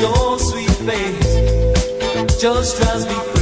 your sweet face just drives me crazy.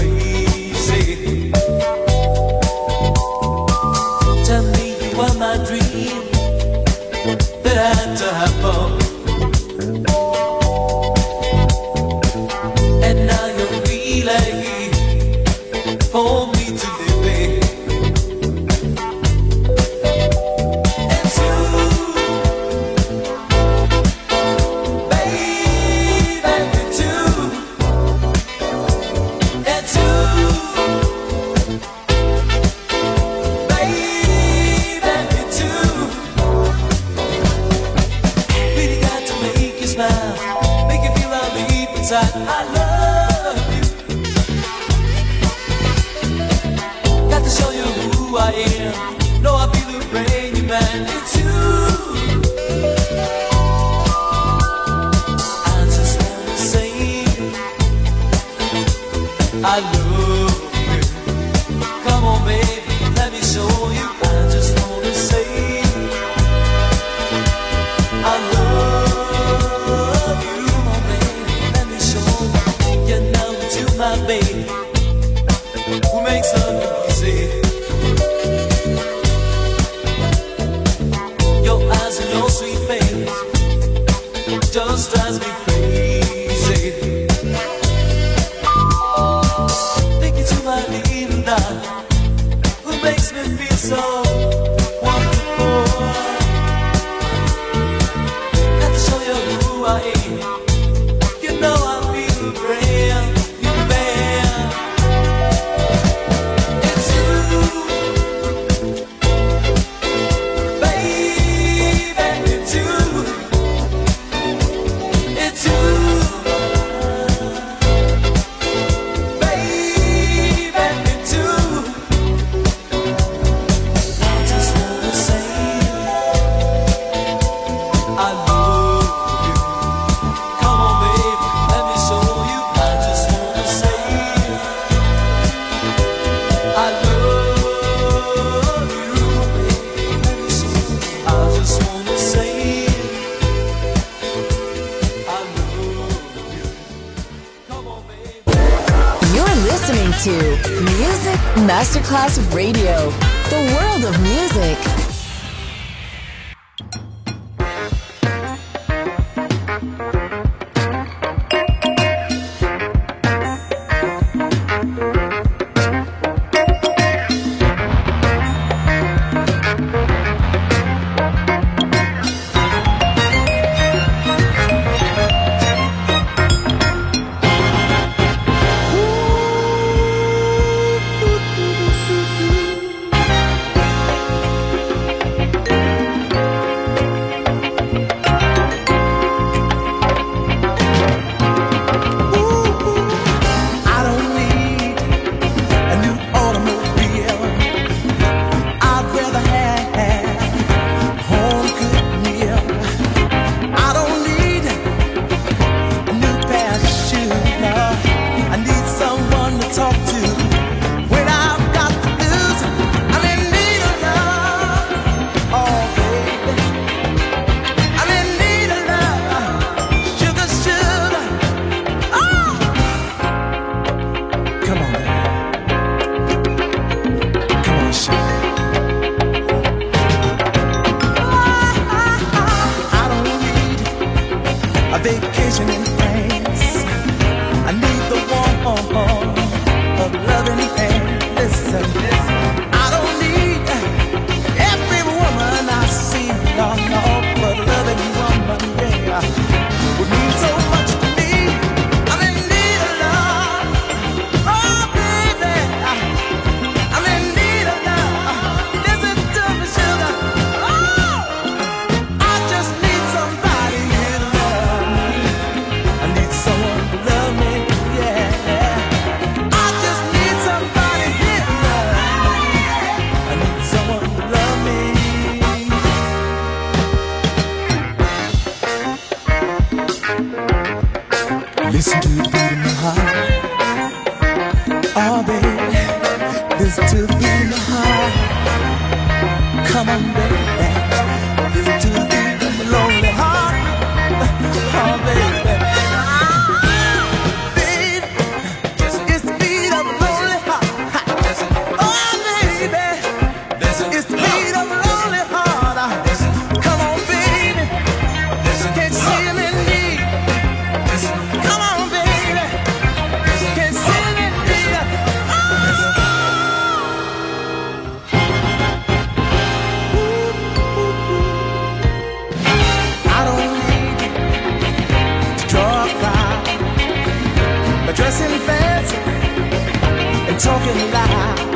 And talking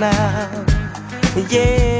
now. Yeah.